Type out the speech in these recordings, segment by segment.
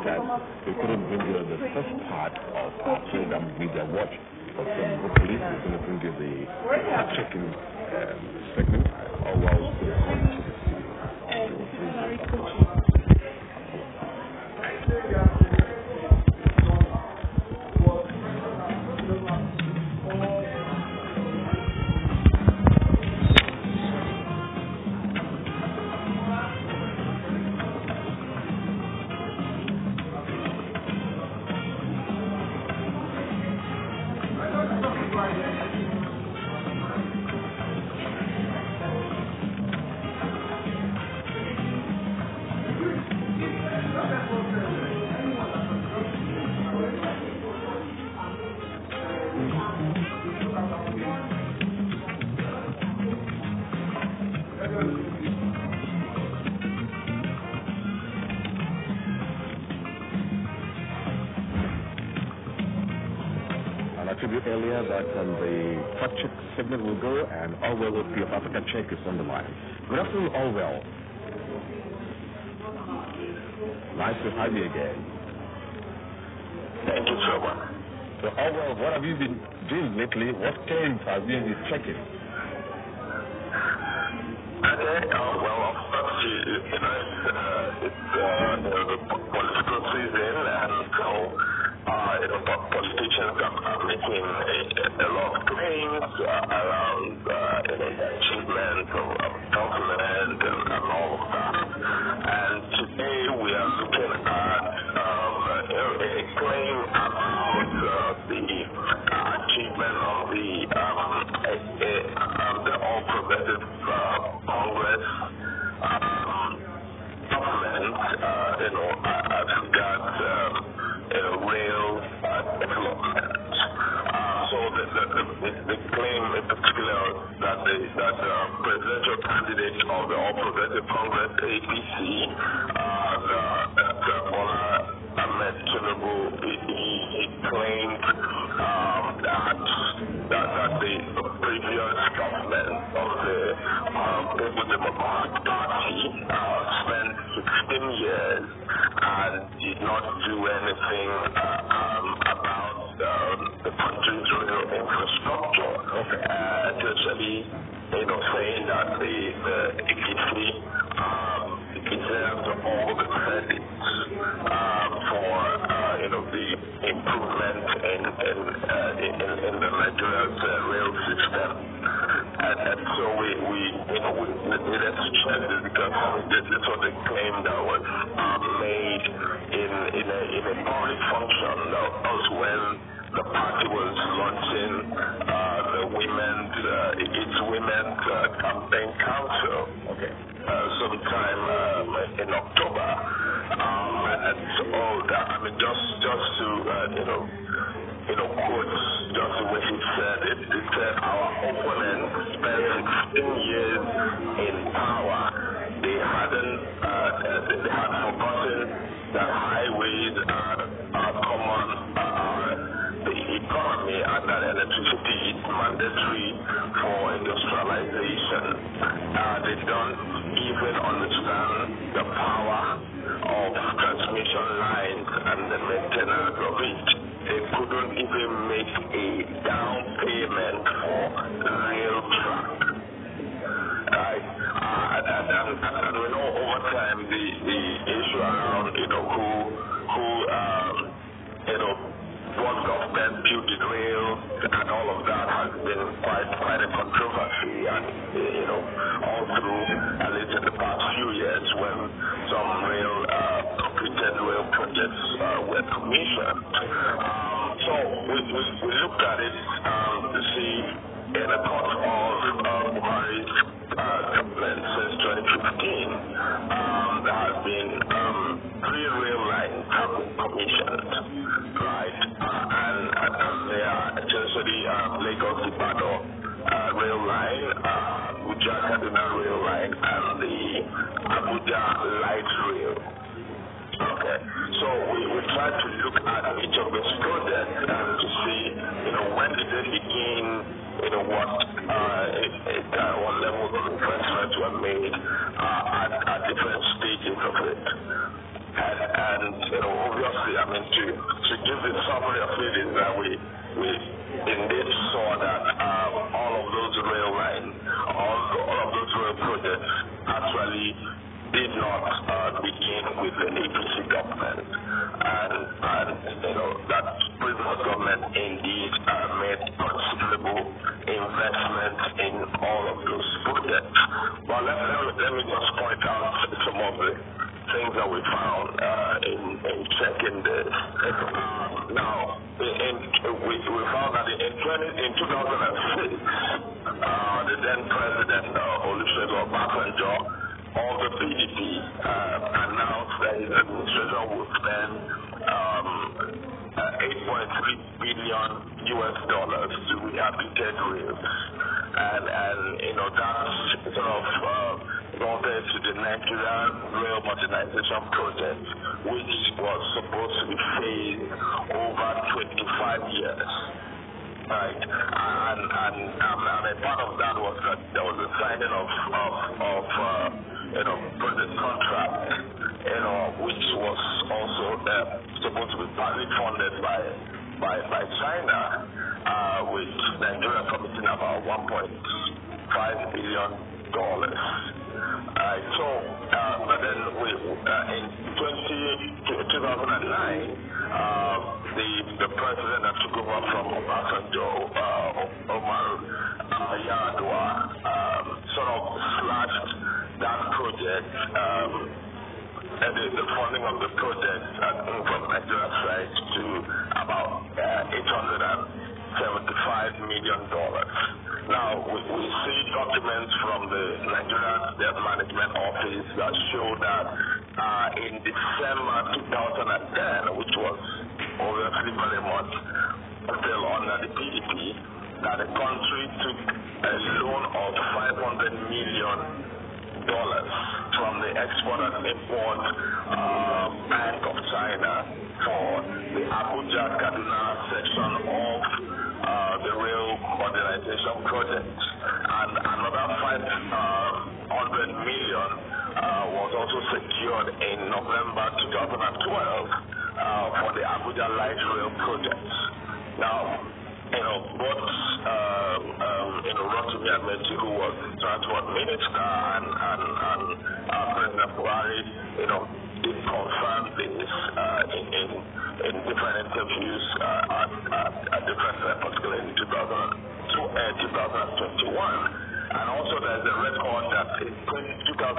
that we couldn't bring you the first part of our program, Media Watch. But um, hopefully, we're going to bring you the fact-checking um, segment. Or well, that um, the fact check segment will go and Allwell Okpi of Africa Check is on the line. Good afternoon, Allwell. Nice to have you again. Thank you, Trevor. So, Allwell, what have you been doing lately? What games have you been checking? Okay, uh, well, of course, you, know, it's, uh, it's uh, the political season, and you know, politicians are making a, a lot of claims around uh, you know, the achievements of, of the, claim in particular that the that the presidential candidate of the All Progressive Congress (APC), uh, the, Bola Ahmed Tinubu, he, he claimed um, that, that that the previous government of the um, Democratic Party uh, spent 16 years and did not do anything uh, um, about um, the country's rail infrastructure. Okay. Uh, essentially, you know, saying that the, the APC um, deserves all the credit um, for, uh, you know, the improvement in, in, uh, in, in the Nigeria's uh, rail system. And, so we, we, you know, we needed to check this because this, was a claim that was uh, made in, in, a, in a public function. That was when the party was launching uh, the women's, uh, its women's uh, campaign council. Okay. Uh, sometime um, in October. Um, and so all that, I mean, just just to uh, you know, you know, quote just the way he said it. He said our opponents spent 16 years transmission lines and the maintenance of it. They couldn't even make a down payment for rail track. Right? Uh, and, and, and, and we know over time the, the issue around, you know, who, who um, you know, what government built the rail and all of that has been quite quite a controversy and you know all we, looked at it um, to see in the course of uh, Buhari's uh, government since 2015, um, there has been um, three rail lines commissioned, right? Uh, and, and, they are essentially uh, Lagos Ibadan uh, rail line, uh, Abuja Kaduna rail line, and the Abuja light rail. Okay, so we, we try to look at each of those projects and to did you know, what, uh, uh, what levels of investments were made uh, at, at different stages of it. And, and you know, obviously, I mean, to to give the summary of it is that we we indeed saw that um, all of those rail lines, all, all of those rail projects actually did not uh, begin with the APC government, and and you know that previous government indeed uh, made considerable investment in all of those projects. But let, let, me, let me just point out some of the things that we found uh, in, in checking this. Um, now, in, we, we found that in, 20, in 2006, uh, the then president, uh, Olusegun Obasanjo, of the PDP, uh, announced that his administration would spend um, uh, 8.3 billion US dollars to rehabilitate rails. And, and, you know, that sort of uh, compared to the Nigerian Rail Modernization Project, which was supposed to be phased over 25 years. Right, and and, and a part of that was that there was a signing of of, of uh, you know project contract, you know, which was also uh, supposed to be partly funded by by by China, uh, with Nigeria committing about 1.5 billion dollars. Uh, so, uh, but then we, uh, in 20, 2009, uh, the the president that took over from Obasanjo, uh, Umaru Yar'Adua, um, sort of slashed that project. Um, and the, funding of the project uh, from Nigeria side to about uh, 875 million dollars. Now, we, we see documents from the Nigerian Debt Management Office that show that uh, in December 2010, which was obviously very much still under the PDP, that the country took a loan of 500 million from the Export and Import uh, Bank of China for the Abuja Kaduna section of uh, the rail modernization project. And another 500 uh, million uh, was also secured in November 2012 uh, for the Abuja Light Rail project. Now, you know, both, um, you know, Rotimi Amaechi, who was transport minister, and, and, and uh, President Buhari, you know, did confirm this uh, in, in, in different interviews uh, at, at, at different times, particularly in 2000, uh, 2021. And also there's a record that in 2014,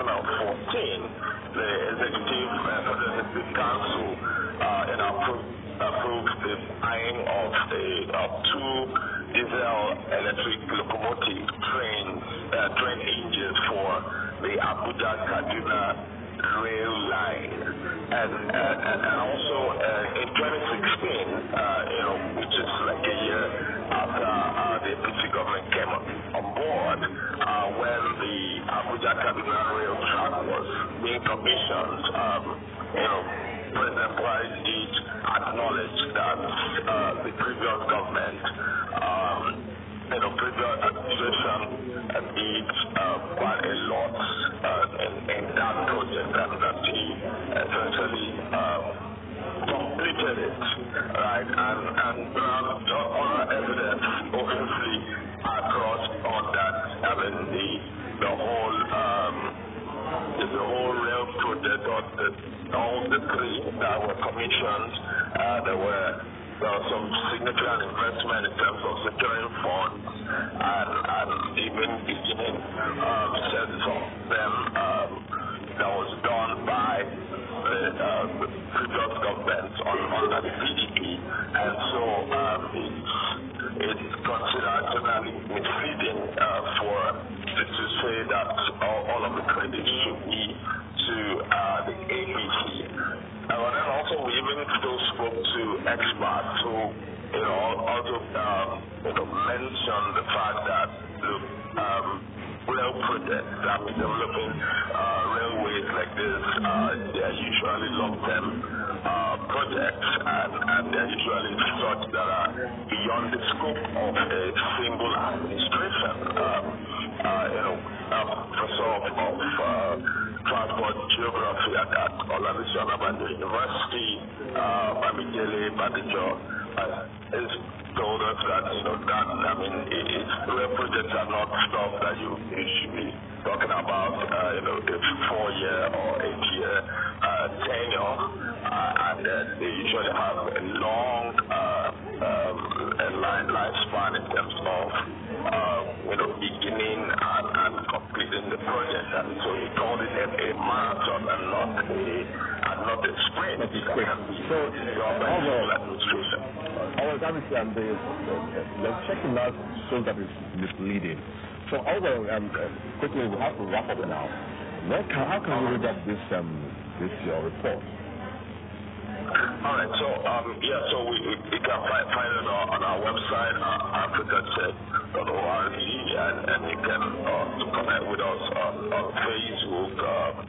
the Executive uh, Council uh, know, approved, approved the buying of, a, of two diesel electric locomotive trains, uh, train engines for the Abuja Kaduna rail line. And, and, and also uh, in 2016, uh, you know, which is like a year after uh, the APC government came on board, uh, when the Abuja Kaduna rail track was being commissioned, um, you know, President Buhari did acknowledge that uh, the previous government, um, you know, previous administration uh, did right? And, and um, other evidence, obviously, across on that, I the, the whole, um, the, whole rail project, the, all the three that were commissioned, uh, there were there some significant investment in terms of securing funds and, and even beginning um, of them um, that was done by the, uh, the previous government on, under the mentioned the fact that the um, rail projects that we're developing uh, railways like this, uh, they're usually long-term uh, projects and, and they're usually such that are beyond the scope of a single administration. Um, uh, you know, uh, Professor of, of uh, Transport geography at, at Onabanjo University, uh, Bamidele Badejo, uh, is told us that, you know, that, I mean, it, projects are not stuff that you, you should be talking about, uh, you know, it's four year or eight year uh, tenure, uh, and uh, they usually have a long uh, um, a line, lifespan in terms of, uh, you know, beginning and, and completing the project. And so he called it a, a marathon and not a, and not a sprint. Not a sprint. So, administration. Um, the, the, the checking out shows that it's misleading. So although, um, quickly we have to wrap up now. What can, how can we read up this um, this your report? All right, so um, yeah, so we, we, can find, find it on, on our website, uh, africacheck.org, and, and you can uh, connect with us on, on Facebook, uh,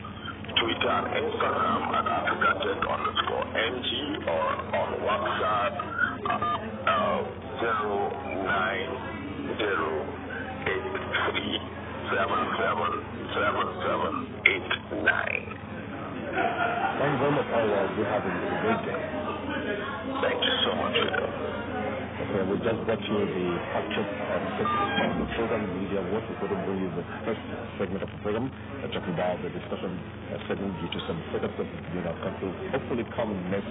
Twitter, and Instagram at africacheck underscore ng or on WhatsApp uh, uh, zero nine zero eight three seven seven seven seven eight nine. Thank you very much, Allwell. We have a great day. Thank you so much, Phil. Okay, we just brought you the actual uh, the program Media to bring you the first segment of the program, uh, talking about the discussion uh, segment due to some setups of the our country. Hopefully, come next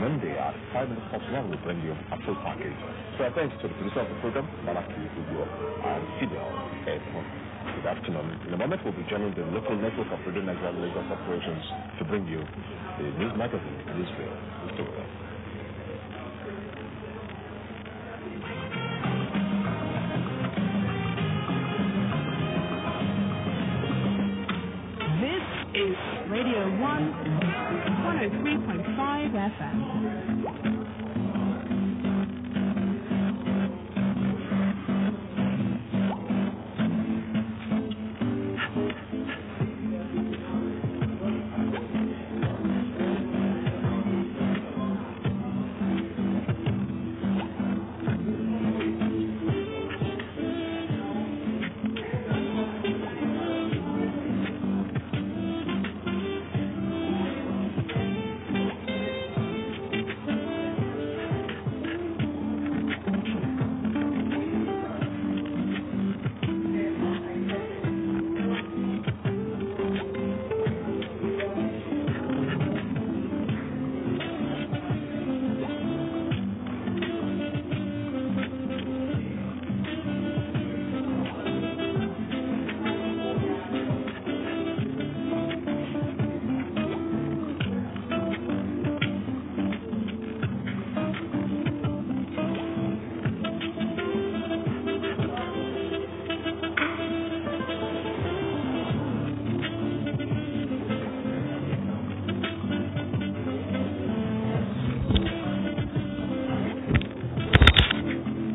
Monday at 5 minutes past 1, we'll bring you a full package. So, thanks to the producer of the program, Malaki Ugo, and Fidel Edmond. Good afternoon. In a moment, we'll be joining the local network of Radio Nigeria Lagos operations to bring you the news magazine, Newsreel. This is 103.5 FM.